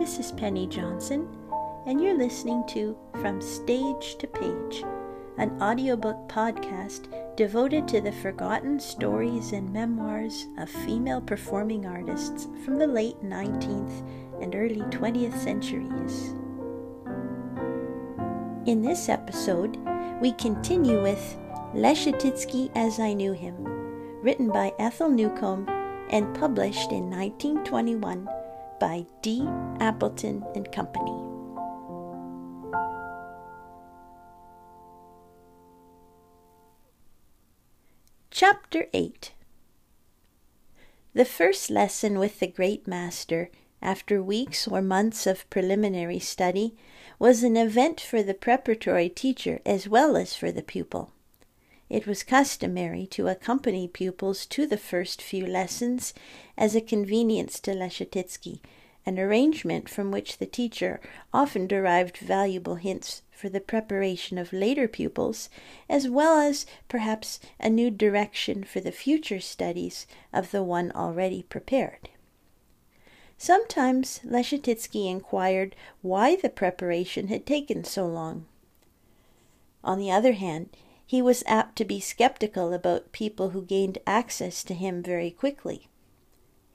This is Penny Johnson, and you're listening to From Stage to Page, an audiobook podcast devoted to the forgotten stories and memoirs of female performing artists from the late 19th and early 20th centuries. In this episode, we continue with Leschetizky as I Knew Him, written by Ethel Newcomb and published in 1921 by D. Appleton and Company. Chapter 8 The first lesson with the great master, after weeks or months of preliminary study, was an event for the preparatory teacher as well as for the pupil. It was customary to accompany pupils to the first few lessons as a convenience to Leschetizky, an arrangement from which the teacher often derived valuable hints for the preparation of later pupils, as well as perhaps a new direction for the future studies of the one already prepared. Sometimes Leschetizky inquired why the preparation had taken so long. On the other hand, he was apt to be skeptical about people who gained access to him very quickly.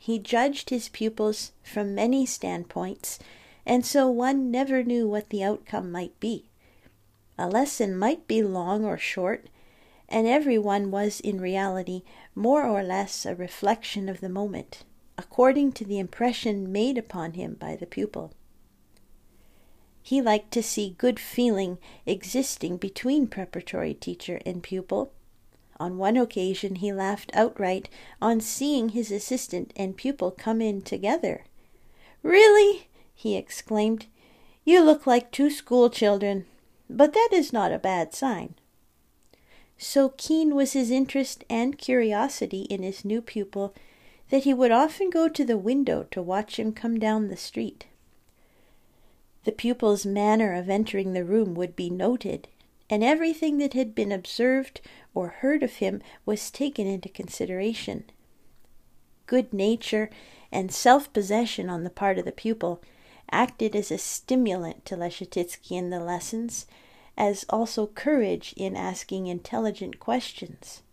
He judged his pupils from many standpoints, and so one never knew what the outcome might be. A lesson might be long or short, and every one was in reality more or less a reflection of the moment, according to the impression made upon him by the pupil. He liked to see good feeling existing between preparatory teacher and pupil. On one occasion he laughed outright on seeing his assistant and pupil come in together. Really, he exclaimed, you look like two school children, but that is not a bad sign. So keen was his interest and curiosity in his new pupil that he would often go to the window to watch him come down the street. The pupil's manner of entering the room would be noted, and everything that had been observed or heard of him was taken into consideration. Good nature and self possession on the part of the pupil acted as a stimulant to Leschetizky in the lessons, as also courage in asking intelligent questions.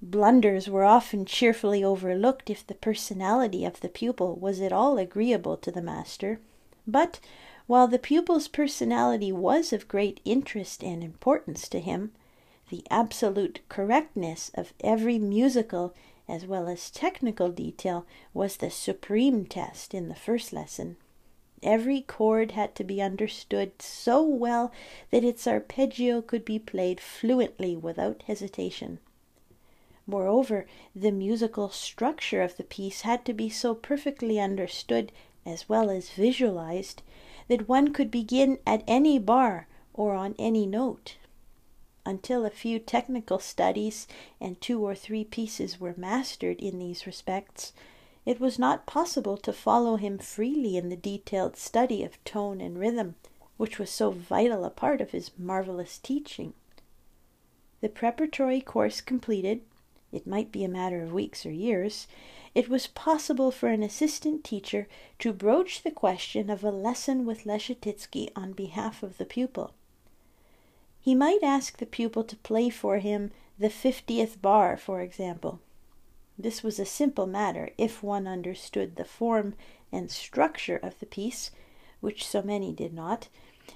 Blunders were often cheerfully overlooked if the personality of the pupil was at all agreeable to the master. But while the pupil's personality was of great interest and importance to him, the absolute correctness of every musical as well as technical detail was the supreme test in the first lesson. Every chord had to be understood so well that its arpeggio could be played fluently without hesitation. Moreover, the musical structure of the piece had to be so perfectly understood as well as visualized, that one could begin at any bar or on any note. Until a few technical studies and two or three pieces were mastered in these respects, it was not possible to follow him freely in the detailed study of tone and rhythm, which was so vital a part of his marvelous teaching. The preparatory course completed, it might be a matter of weeks or years, it was possible for an assistant teacher to broach the question of a lesson with Leschetizky on behalf of the pupil. He might ask the pupil to play for him the fiftieth bar, for example. This was a simple matter if one understood the form and structure of the piece, which so many did not,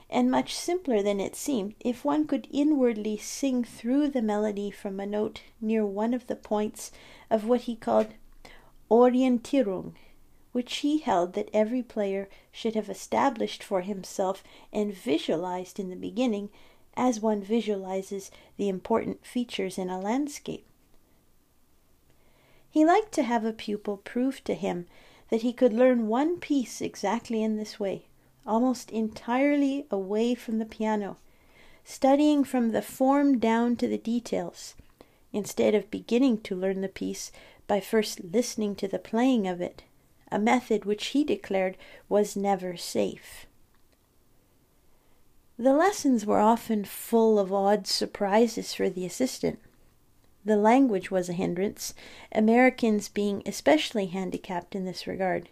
and much simpler than it seemed if one could inwardly sing through the melody from a note near one of the points of what he called Orientierung, which he held that every player should have established for himself and visualized in the beginning as one visualizes the important features in a landscape. He liked to have a pupil prove to him that he could learn one piece exactly in this way, almost entirely away from the piano, studying from the form down to the details, instead of beginning to learn the piece by first listening to the playing of it, a method which he declared was never safe. The lessons were often full of odd surprises for the assistant. The language was a hindrance, Americans being especially handicapped in this regard.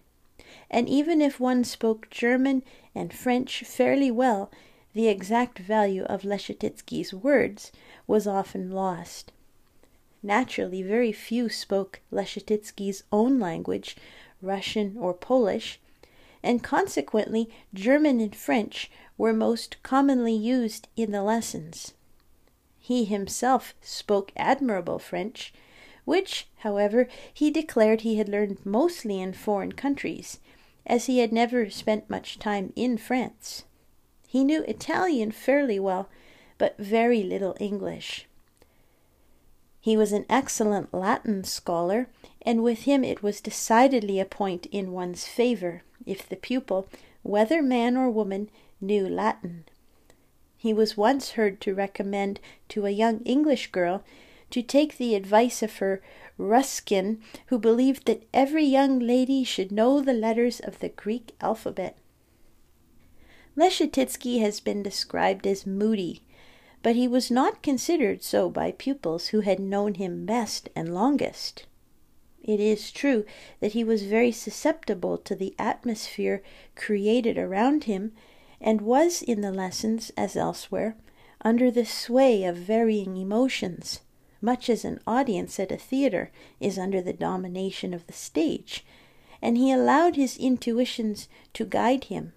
and even if one spoke German and French fairly well, the exact value of Leschetizky's words was often lost. Naturally, very few spoke Leschetizky's own language, Russian or Polish, and consequently German and French were most commonly used in the lessons. He himself spoke admirable French, which, however, he declared he had learned mostly in foreign countries, as he had never spent much time in France. He knew Italian fairly well, but very little English. He was an excellent Latin scholar, and with him it was decidedly a point in one's favor if the pupil, whether man or woman, knew Latin. He was once heard to recommend to a young English girl to take the advice of her Ruskin, who believed that every young lady should know the letters of the Greek alphabet. Leschetizky has been described as moody, but he was not considered so by pupils who had known him best and longest. It is true that he was very susceptible to the atmosphere created around him, and was in the lessons, as elsewhere, under the sway of varying emotions, much as an audience at a theatre is under the domination of the stage, and he allowed his intuitions to guide him.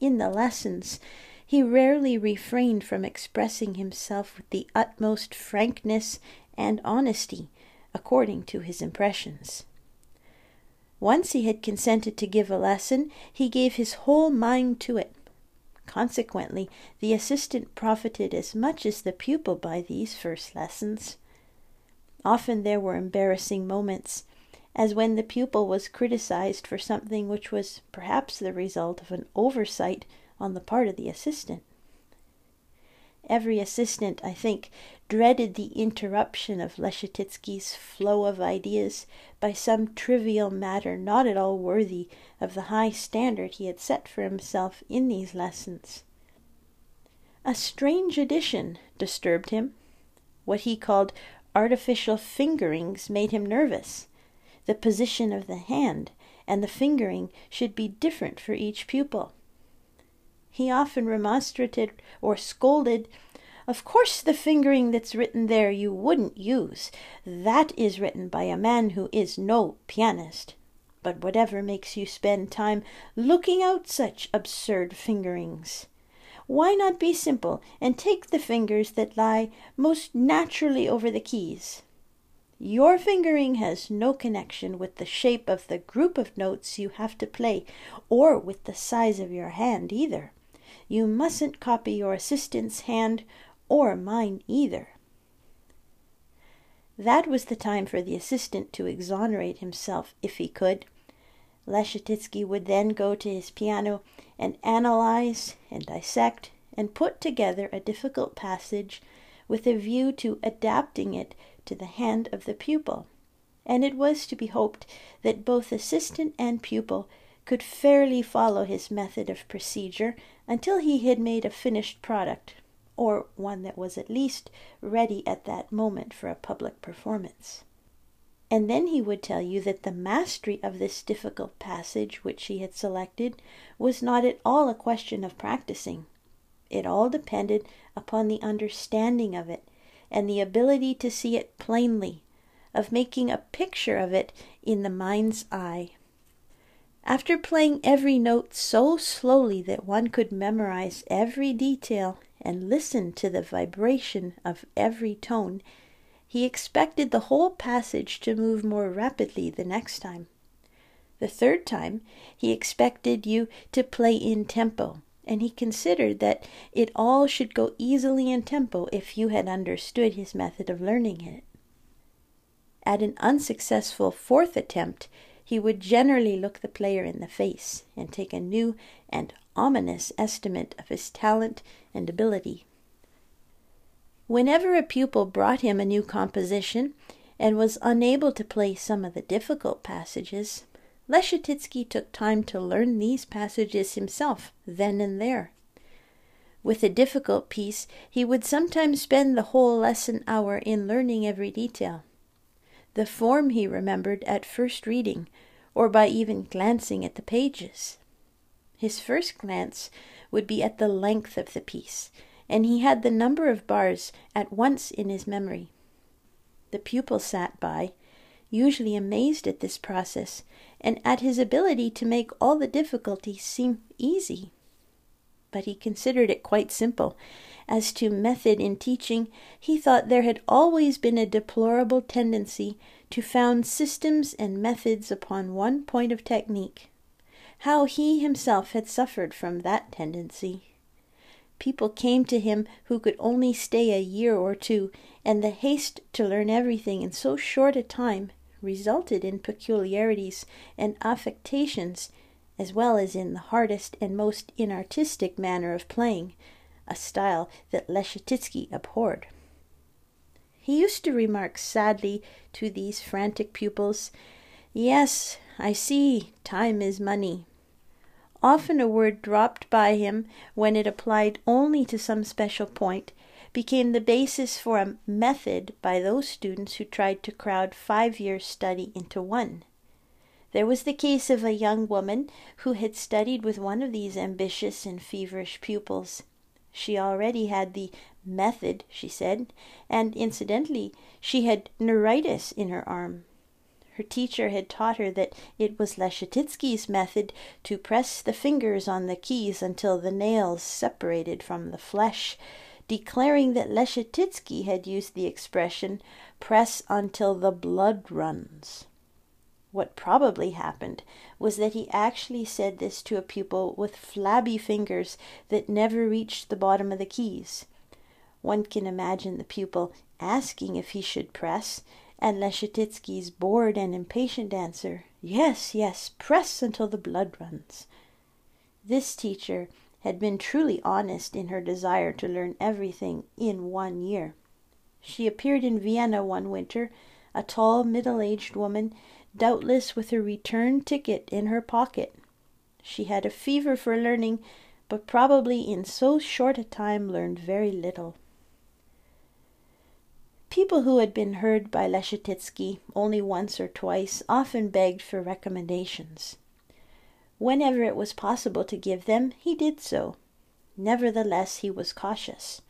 In the lessons, he rarely refrained from expressing himself with the utmost frankness and honesty, according to his impressions. Once he had consented to give a lesson, he gave his whole mind to it. Consequently, the assistant profited as much as the pupil by these first lessons. Often there were embarrassing moments, as when the pupil was criticized for something which was perhaps the result of an oversight on the part of the assistant. Every assistant, I think, dreaded the interruption of Leschetizky's flow of ideas by some trivial matter not at all worthy of the high standard he had set for himself in these lessons. A strange addition disturbed him. What he called artificial fingerings made him nervous. The position of the hand and the fingering should be different for each pupil. He often remonstrated or scolded. Of course, the fingering that's written there you wouldn't use. That is written by a man who is no pianist. But whatever makes you spend time looking out such absurd fingerings? Why not be simple and take the fingers that lie most naturally over the keys? Your fingering has no connection with the shape of the group of notes you have to play, or with the size of your hand either. You mustn't copy your assistant's hand or mine either. That was the time for the assistant to exonerate himself if he could. Leschetizky would then go to his piano and analyze and dissect and put together a difficult passage with a view to adapting it to the hand of the pupil. And it was to be hoped that both assistant and pupil could fairly follow his method of procedure until he had made a finished product, or one that was at least ready at that moment for a public performance. And then he would tell you that the mastery of this difficult passage which he had selected was not at all a question of practicing. It all depended upon the understanding of it and the ability to see it plainly, of making a picture of it in the mind's eye. After playing every note so slowly that one could memorize every detail and listen to the vibration of every tone, he expected the whole passage to move more rapidly the next time. The third time, he expected you to play in tempo, and he considered that it all should go easily in tempo if you had understood his method of learning it. At an unsuccessful fourth attempt, he would generally look the player in the face and take a new and ominous estimate of his talent and ability. Whenever a pupil brought him a new composition and was unable to play some of the difficult passages, Leschetizky took time to learn these passages himself then and there. With a difficult piece, he would sometimes spend the whole lesson hour in learning every detail. The form he remembered at first reading, or by even glancing at the pages. His first glance would be at the length of the piece, and he had the number of bars at once in his memory. The pupil sat by, usually amazed at this process and at his ability to make all the difficulties seem easy. But he considered it quite simple. As to method in teaching, he thought there had always been a deplorable tendency to found systems and methods upon one point of technique. How he himself had suffered from that tendency. People came to him who could only stay a year or two, and the haste to learn everything in so short a time resulted in peculiarities and affectations, as well as in the hardest and most inartistic manner of playing, a style that Leschetizky abhorred. He used to remark sadly to these frantic pupils, Yes, I see, time is money. Often a word dropped by him when it applied only to some special point became the basis for a method by those students who tried to crowd five years' study into one. There was the case of a young woman who had studied with one of these ambitious and feverish pupils. She already had the method, she said, and incidentally, she had neuritis in her arm. Her teacher had taught her that it was Leschetizky's method to press the fingers on the keys until the nails separated from the flesh, declaring that Leschetizky had used the expression press until the blood runs. What probably happened was that he actually said this to a pupil with flabby fingers that never reached the bottom of the keys. One can imagine the pupil asking if he should press, and Leschetizky's bored and impatient answer, Yes, yes, press until the blood runs. This teacher had been truly honest in her desire to learn everything in one year. She appeared in Vienna one winter, a tall, middle aged woman, doubtless with a return ticket in her pocket. She had a fever for learning, but probably in so short a time learned very little. People who had been heard by Leschetizky only once or twice often begged for recommendations. Whenever it was possible to give them, he did so. Nevertheless, he was cautious.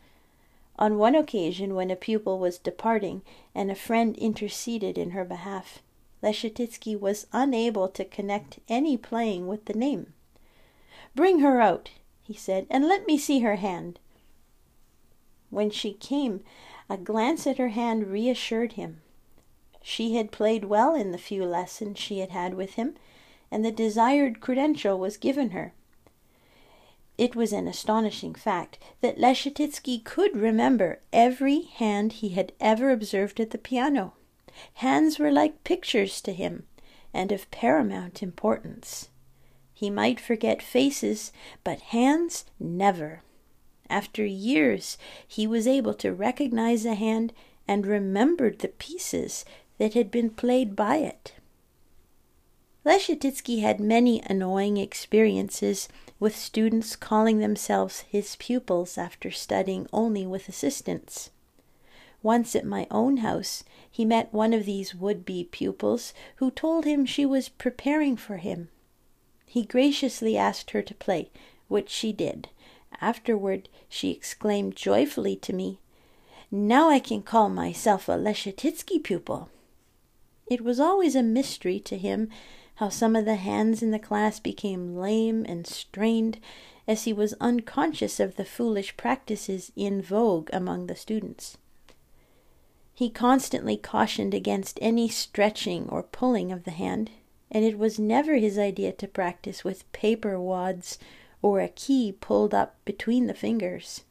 On one occasion, when a pupil was departing and a friend interceded in her behalf, Leschetizky was unable to connect any playing with the name. Bring her out, he said, and let me see her hand. When she came, a glance at her hand reassured him. She had played well in the few lessons she had had with him, and the desired credential was given her. It was an astonishing fact that Leschetizky could remember every hand he had ever observed at the piano. Hands were like pictures to him, and of paramount importance. He might forget faces, but hands never. After years, he was able to recognize a hand and remembered the pieces that had been played by it. Leschetizky had many annoying experiences with students calling themselves his pupils after studying only with assistants. Once at my own house, he met one of these would be pupils who told him she was preparing for him. He graciously asked her to play, which she did. Afterward she exclaimed joyfully to me, Now I can call myself a Leschetizky pupil. It was always a mystery to him how some of the hands in the class became lame and strained, as he was unconscious of the foolish practices in vogue among the students. He constantly cautioned against any stretching or pulling of the hand, and it was never his idea to practice with paper wads or a key pulled up between the fingers.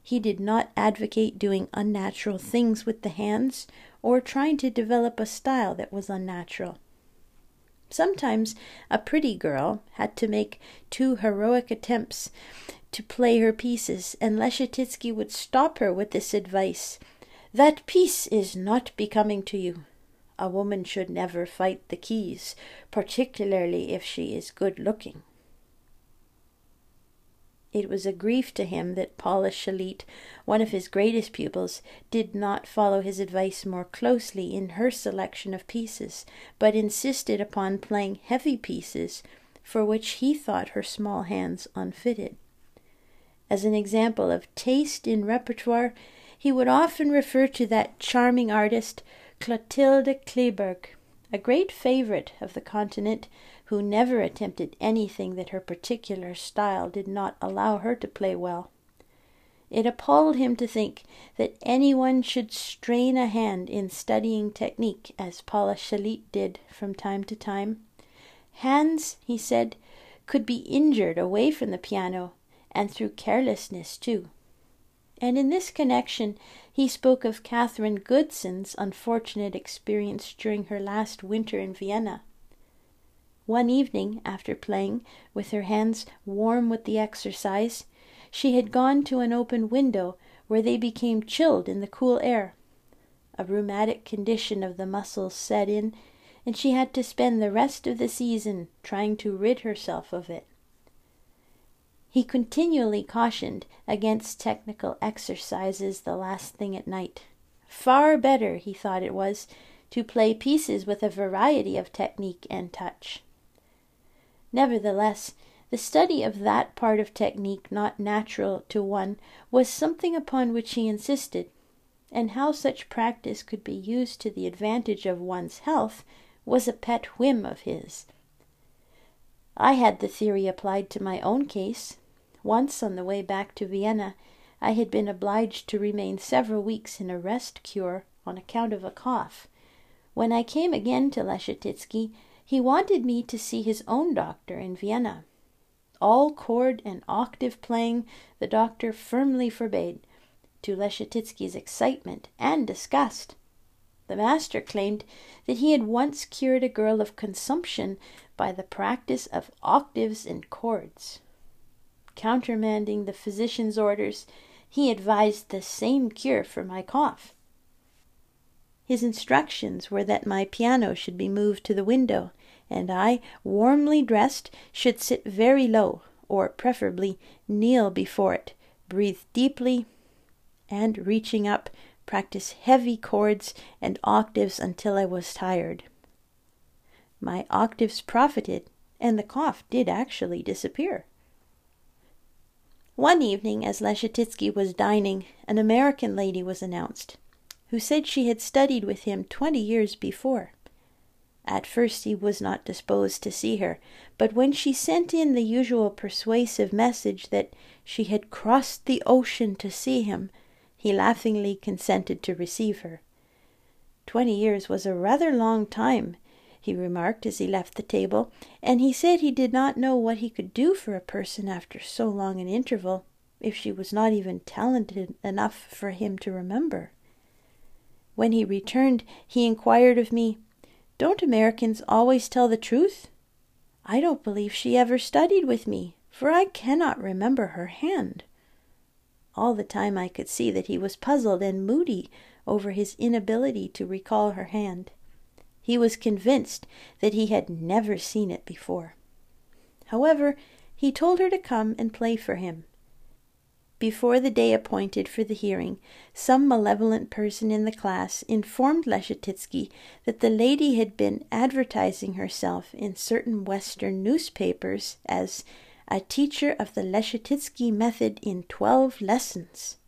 He did not advocate doing unnatural things with the hands or trying to develop a style that was unnatural. Sometimes a pretty girl had to make two heroic attempts to play her pieces, and Leschetizky would stop her with this advice That piece is not becoming to you. A woman should never fight the keys, particularly if she is good looking. It was a grief to him that Paula Szalit, one of his greatest pupils, did not follow his advice more closely in her selection of pieces, but insisted upon playing heavy pieces for which he thought her small hands unfitted. As an example of taste in repertoire, he would often refer to that charming artist, Clotilde Kleberg, a great favorite of the continent, who never attempted anything that her particular style did not allow her to play well. It appalled him to think that anyone should strain a hand in studying technique as Paula Szalit did from time to time. Hands, he said, could be injured away from the piano, and through carelessness too. And in this connection he spoke of Katharine Goodson's unfortunate experience during her last winter in Vienna. One evening, after playing, with her hands warm with the exercise, she had gone to an open window where they became chilled in the cool air. A rheumatic condition of the muscles set in, and she had to spend the rest of the season trying to rid herself of it. He continually cautioned against technical exercises the last thing at night. Far better, he thought it was, to play pieces with a variety of technique and touch. Nevertheless, the study of that part of technique not natural to one was something upon which he insisted, and how such practice could be used to the advantage of one's health was a pet whim of his. I had the theory applied to my own case. Once, on the way back to Vienna, I had been obliged to remain several weeks in a rest cure on account of a cough. When I came again to Leschetizky, he wanted me to see his own doctor in Vienna. All chord and octave playing the doctor firmly forbade, to Leschetizky's excitement and disgust. The master claimed that he had once cured a girl of consumption by the practice of octaves and chords. Countermanding the physician's orders, he advised the same cure for my cough. His instructions were that my piano should be moved to the window and I, warmly dressed, should sit very low, or preferably kneel before it, breathe deeply, and reaching up, practice heavy chords and octaves until I was tired. My octaves profited, and the cough did actually disappear. One evening, as Leschetizky was dining, an American lady was announced, who said she had studied with him twenty years before. At first he was not disposed to see her, but when she sent in the usual persuasive message that she had crossed the ocean to see him, he laughingly consented to receive her. Twenty years was a rather long time, he remarked as he left the table, and he said he did not know what he could do for a person after so long an interval, if she was not even talented enough for him to remember. When he returned, he inquired of me, don't Americans always tell the truth? I don't believe she ever studied with me, for I cannot remember her hand. All the time I could see that he was puzzled and moody over his inability to recall her hand. He was convinced that he had never seen it before. However, he told her to come and play for him, before the day appointed for the hearing, some malevolent person in the class informed Leschetizky that the lady had been advertising herself in certain Western newspapers as a teacher of the Leschetizky method in twelve lessons.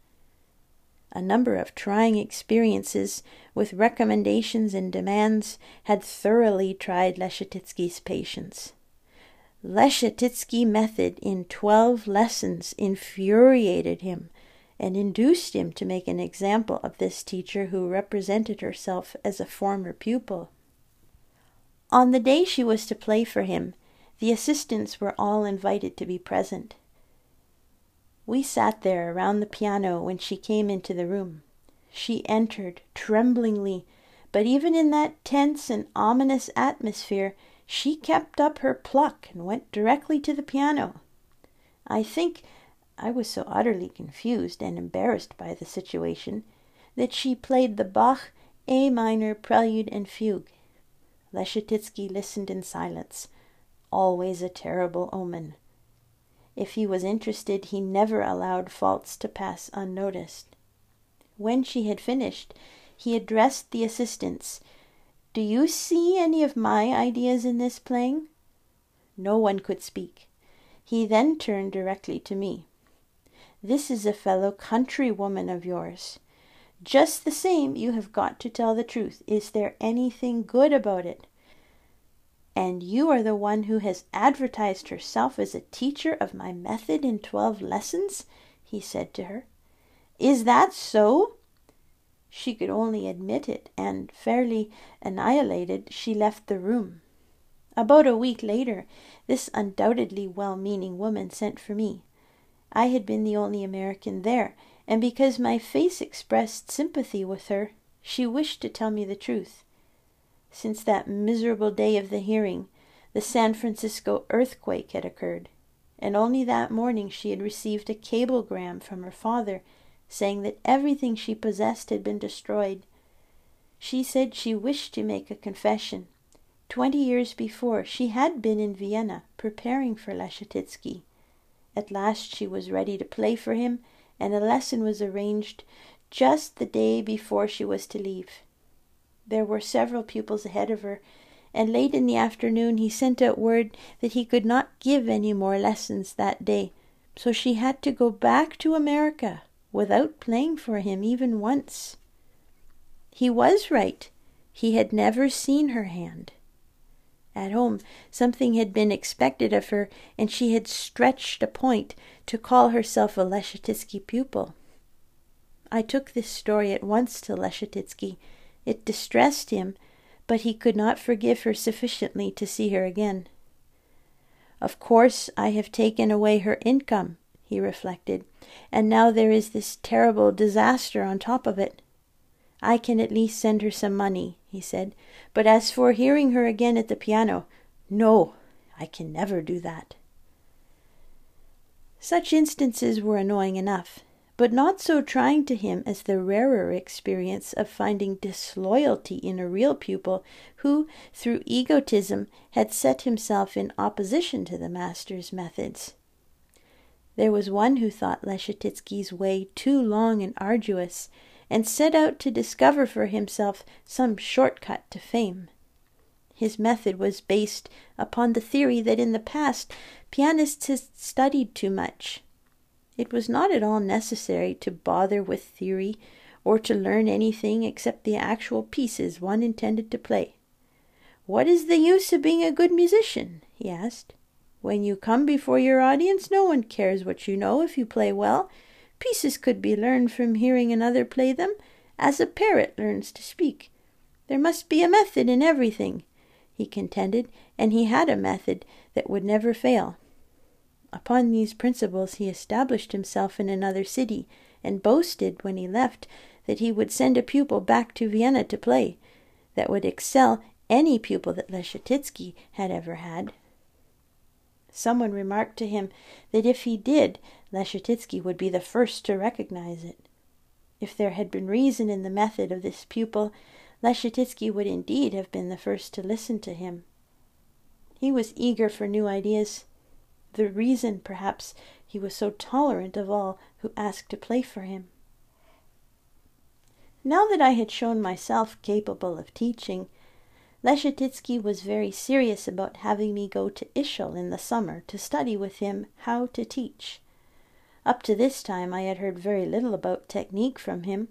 A number of trying experiences with recommendations and demands had thoroughly tried Leschetizky's patience. Leschetizky method in twelve lessons infuriated him and induced him to make an example of this teacher who represented herself as a former pupil. On the day she was to play for him, the assistants were all invited to be present. We sat there around the piano when she came into the room. She entered tremblingly, but even in that tense and ominous atmosphere, she kept up her pluck and went directly to the piano. I think I was so utterly confused and embarrassed by the situation that she played the Bach A minor prelude and fugue. Leschetizky listened in silence, always a terrible omen. If he was interested, he never allowed faults to pass unnoticed. When she had finished, he addressed the assistants. Do you see any of my ideas in this playing? No one could speak. He then turned directly to me. This is a fellow countrywoman of yours. Just the same, you have got to tell the truth. Is there anything good about it? And you are the one who has advertised herself as a teacher of my method in twelve lessons? he said to her. Is that so? She could only admit it, and, fairly annihilated, she left the room. About a week later, this undoubtedly well meaning woman sent for me. I had been the only American there, and because my face expressed sympathy with her, she wished to tell me the truth. Since that miserable day of the hearing, the San Francisco earthquake had occurred, and only that morning she had received a cablegram from her father saying that everything she possessed had been destroyed. She said she wished to make a confession. Twenty years before, she had been in Vienna preparing for Leschetizky. At last she was ready to play for him, and a lesson was arranged just the day before she was to leave. There were several pupils ahead of her, and late in the afternoon he sent out word that he could not give any more lessons that day, so she had to go back to America without playing for him even once. He was right. He had never seen her hand. At home, something had been expected of her, and she had stretched a point to call herself a Leschetizky pupil. I took this story at once to Leschetizky. It distressed him, but he could not forgive her sufficiently to see her again. Of course, I have taken away her income, he reflected, and now there is this terrible disaster on top of it. I can at least send her some money, he said. But as for hearing her again at the piano, no, I can never do that. Such instances were annoying enough, but not so trying to him as the rarer experience of finding disloyalty in a real pupil who, through egotism, had set himself in opposition to the master's methods. There was one who thought Leschetizky's way too long and arduous, and set out to discover for himself some short cut to fame. His method was based upon the theory that in the past pianists had studied too much. It was not at all necessary to bother with theory or to learn anything except the actual pieces one intended to play. What is the use of being a good musician? he asked. When you come before your audience, no one cares what you know if you play well. Pieces could be learned from hearing another play them, as a parrot learns to speak. There must be a method in everything, he contended, and he had a method that would never fail. Upon these principles he established himself in another city, and boasted, when he left, that he would send a pupil back to Vienna to play, that would excel any pupil that Leschetizky had ever had. Someone remarked to him that if he did, Leschetizky would be the first to recognize it. If there had been reason in the method of this pupil, Leschetizky would indeed have been the first to listen to him. He was eager for new ideas. The reason, perhaps, he was so tolerant of all who asked to play for him. Now that I had shown myself capable of teaching, Leschetizky was very serious about having me go to Ischl in the summer to study with him how to teach. Up to this time I had heard very little about technique from him,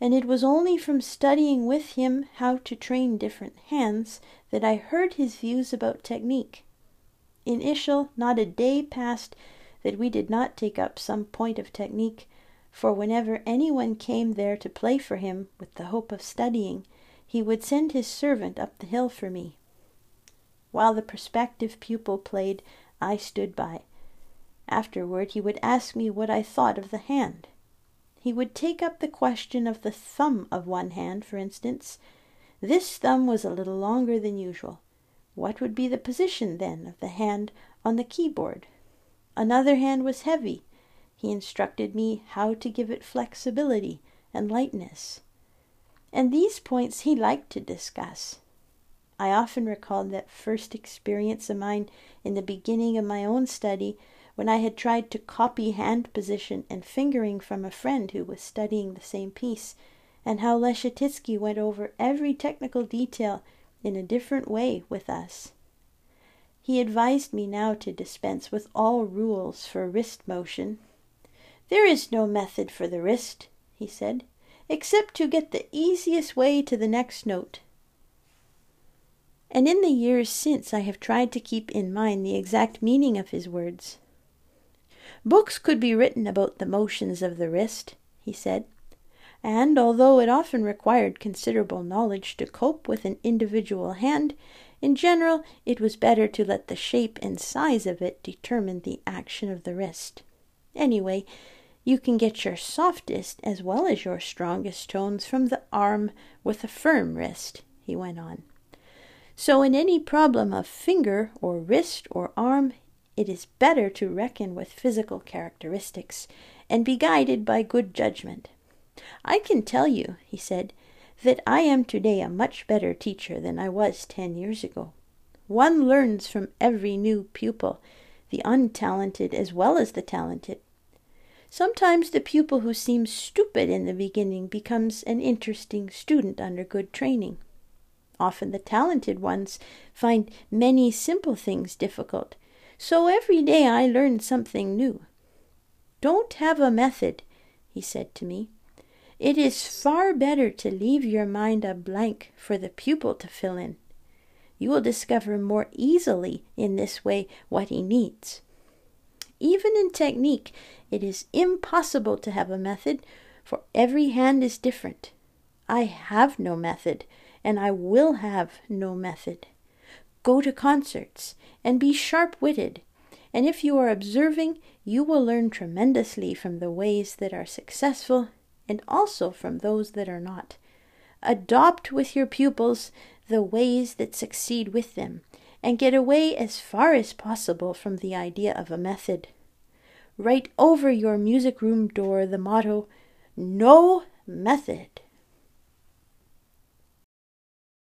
and it was only from studying with him how to train different hands that I heard his views about technique. In Ischl not a day passed that we did not take up some point of technique, for whenever anyone came there to play for him with the hope of studying, he would send his servant up the hill for me. While the prospective pupil played, I stood by. Afterward he would ask me what I thought of the hand. He would take up the question of the thumb of one hand, for instance. This thumb was a little longer than usual. What would be the position, then, of the hand on the keyboard? Another hand was heavy. He instructed me how to give it flexibility and lightness and these points he liked to discuss. I often recalled that first experience of mine in the beginning of my own study when I had tried to copy hand position and fingering from a friend who was studying the same piece, and how Leschetizky went over every technical detail in a different way with us. He advised me now to dispense with all rules for wrist motion. There is no method for the wrist, he said, except to get the easiest way to the next note. And in the years since, I have tried to keep in mind the exact meaning of his words. Books could be written about the motions of the wrist, he said, and although it often required considerable knowledge to cope with an individual hand, in general, it was better to let the shape and size of it determine the action of the wrist. Anyway, you can get your softest as well as your strongest tones from the arm with a firm wrist, he went on. So, in any problem of finger or wrist or arm, it is better to reckon with physical characteristics and be guided by good judgment. I can tell you, he said, that I am today a much better teacher than I was ten years ago. One learns from every new pupil, the untalented as well as the talented. Sometimes the pupil who seems stupid in the beginning becomes an interesting student under good training. Often the talented ones find many simple things difficult, so every day I learn something new. Don't have a method, he said to me. It is far better to leave your mind a blank for the pupil to fill in. You will discover more easily in this way what he needs. Even in technique, it is impossible to have a method, for every hand is different. I have no method, and I will have no method. Go to concerts and be sharp witted, and if you are observing, you will learn tremendously from the ways that are successful and also from those that are not. Adopt with your pupils the ways that succeed with them, and get away as far as possible from the idea of a method. Write over your music room door the motto, No Method.